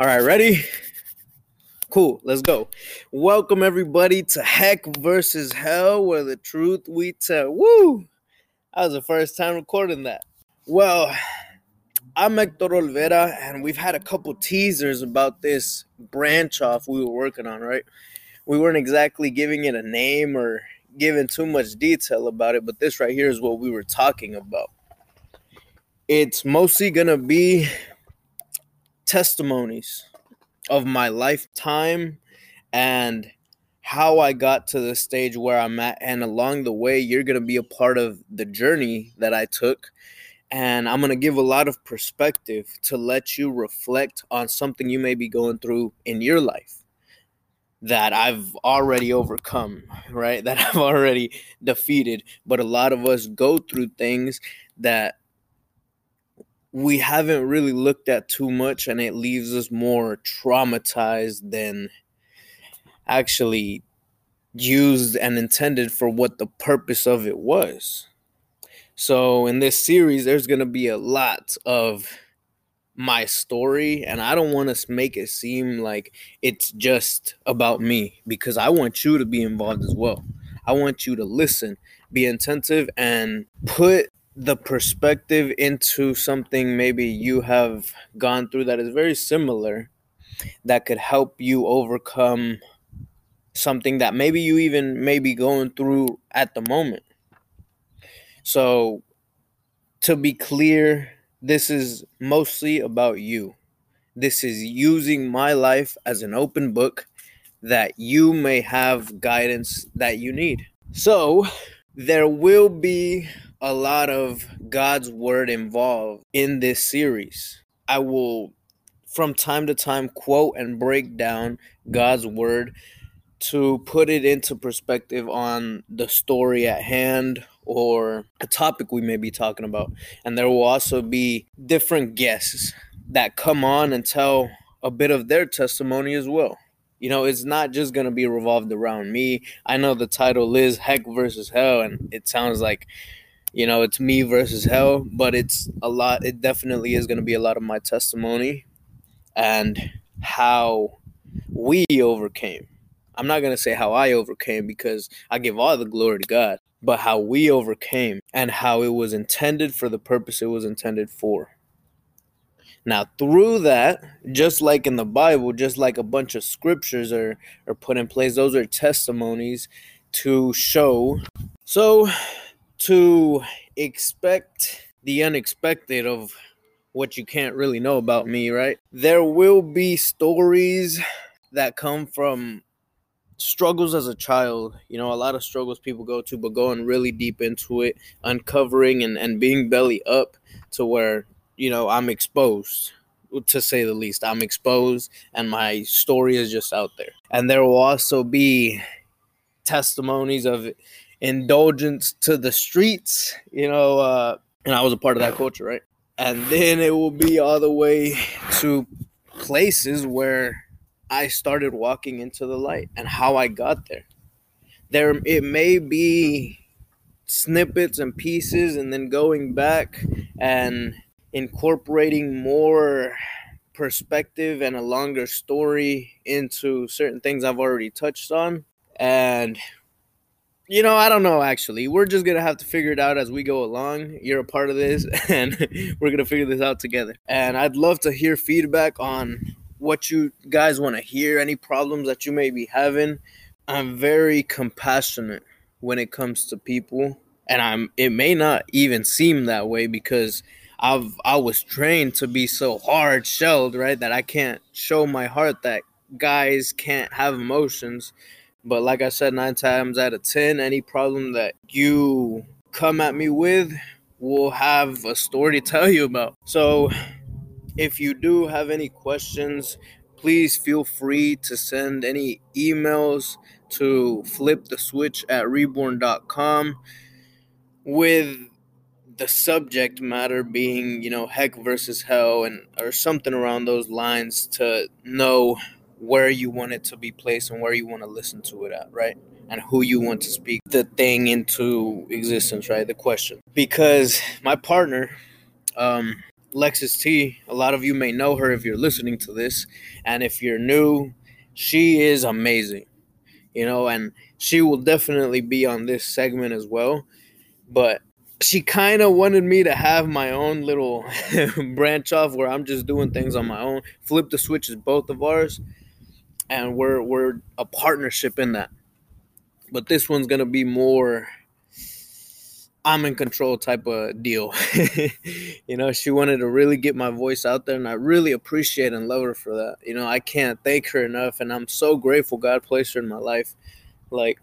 All right, ready? Cool, let's go. Welcome everybody to Heck versus Hell, where the truth we tell. Woo! That was the first time recording that. Well, I'm Hector Olvera, and we've had a couple teasers about this branch off we were working on, right? We weren't exactly giving it a name or giving too much detail about it, but this right here is what we were talking about. It's mostly gonna be testimonies of my lifetime and how I got to the stage where I'm at. And along the way, you're going to be a part of the journey that I took. And I'm going to give a lot of perspective to let you reflect on something you may be going through in your life that I've already overcome, right? That I've already defeated. But a lot of us go through things that we haven't really looked at too much and it leaves us more traumatized than actually used and intended for what the purpose of it was. So in this series there's going to be a lot of my story and I don't want to make it seem like it's just about me because I want you to be involved as well. I want you to listen, be attentive and put the perspective into something maybe you have gone through that is very similar that could help you overcome something that maybe you even may be going through at the moment. So, to be clear, this is mostly about you. This is using my life as an open book that you may have guidance that you need. So, there will be a lot of God's word involved in this series. I will, from time to time, quote and break down God's word to put it into perspective on the story at hand or a topic we may be talking about. And there will also be different guests that come on and tell a bit of their testimony as well. You know, it's not just going to be revolved around me. I know the title is Heck versus Hell, and it sounds like you know, it's me versus hell, but it's a lot. It definitely is going to be a lot of my testimony and how we overcame. I'm not going to say how I overcame because I give all the glory to God, but how we overcame and how it was intended for the purpose it was intended for. Now, through that, just like in the Bible, just like a bunch of scriptures are, are put in place, those are testimonies to show. So, to expect the unexpected of what you can't really know about me, right? There will be stories that come from struggles as a child. You know, a lot of struggles people go to, but going really deep into it, uncovering and, and being belly up to where, you know, I'm exposed to say the least. I'm exposed and my story is just out there. And there will also be testimonies of indulgence to the streets, you know, uh, and I was a part of that culture, right? And then it will be all the way to places where I started walking into the light and how I got there. There, it may be snippets and pieces, and then going back and incorporating more perspective and a longer story into certain things I've already touched on. And you know, I don't know actually. We're just to have to figure it out as we go along. You're a part of this and we're to figure this out together. And I'd love to hear feedback on what you guys want to hear, any problems that you may be having. I'm very compassionate when it comes to people, and I'm it may not even seem that way because I've I was trained to be so hard shelled, right? That I can't show my heart that guys can't have emotions but like I said, nine times out of 10, any problem that you come at me with will have a story to tell you about. So if you do have any questions, please feel free to send any emails to flip the switch at reborn.com with the subject matter being, you know, heck versus hell and or something around those lines to know where you want it to be placed and where you want to listen to it at, right? And who you want to speak the thing into existence, right? The question. Because my partner, um, Lexus T. A lot of you may know her if you're listening to this. And if you're new, she is amazing. You know, and she will definitely be on this segment as well. But she kind of wanted me to have my own little branch off where I'm just doing things on my own. Flip the switch is both of ours, and we're we're a partnership in that. But this one's gonna be more I'm in control type of deal. you know, she wanted to really get my voice out there, and I really appreciate and love her for that. You know, I can't thank her enough, and I'm so grateful God placed her in my life. Like,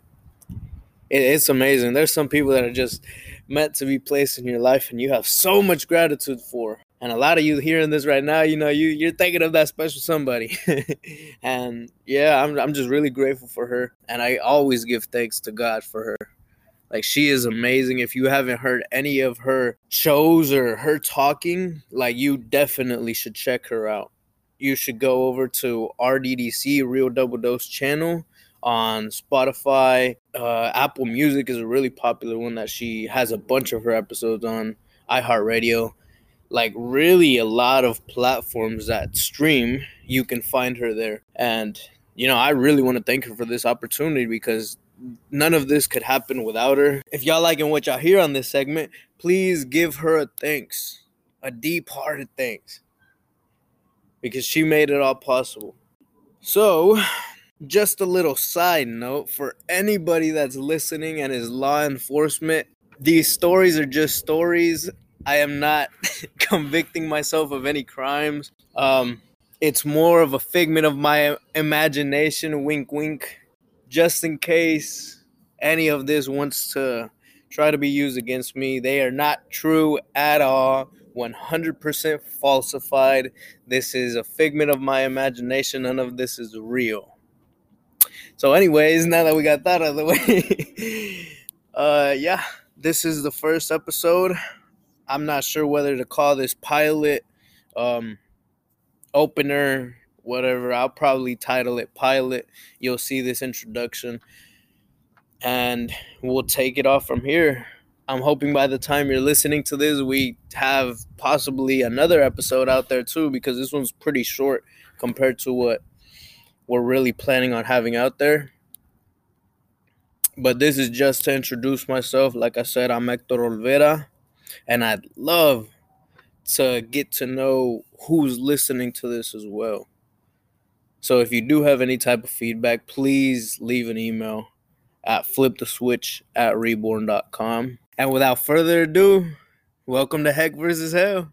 it, it's amazing. There's some people that are just meant to be placed in your life, and you have so much gratitude for. And a lot of you hearing this right now, you know, you you're thinking of that special somebody. and yeah, I'm I'm just really grateful for her, and I always give thanks to God for her. Like she is amazing. If you haven't heard any of her shows or her talking, like you definitely should check her out. You should go over to RDDC Real Double Dose channel on Spotify. Uh, Apple Music is a really popular one that she has a bunch of her episodes on iHeartRadio. Like really a lot of platforms that stream, you can find her there. And you know, I really want to thank her for this opportunity because none of this could happen without her. If y'all liking what y'all hear on this segment, please give her a thanks, a deep hearted thanks, because she made it all possible. So, just a little side note for anybody that's listening and is law enforcement, these stories are just stories. I am not convicting myself of any crimes. Um, it's more of a figment of my imagination, wink, wink just in case any of this wants to try to be used against me. They are not true at all. 100% falsified. This is a figment of my imagination. None of this is real. So, anyways, now that we got that out of the way, uh, yeah, this is the first episode. I'm not sure whether to call this pilot, um, opener, whatever. I'll probably title it Pilot. You'll see this introduction and we'll take it off from here. I'm hoping by the time you're listening to this, we have possibly another episode out there too, because this one's pretty short compared to what we're really planning on having out there. But this is just to introduce myself. Like I said, I'm Hector Olvera, and I'd love to get to know who's listening to this as well. So if you do have any type of feedback, please leave an email at fliptheswitch at reborn.com. And without further ado, welcome to Heck versus Hell.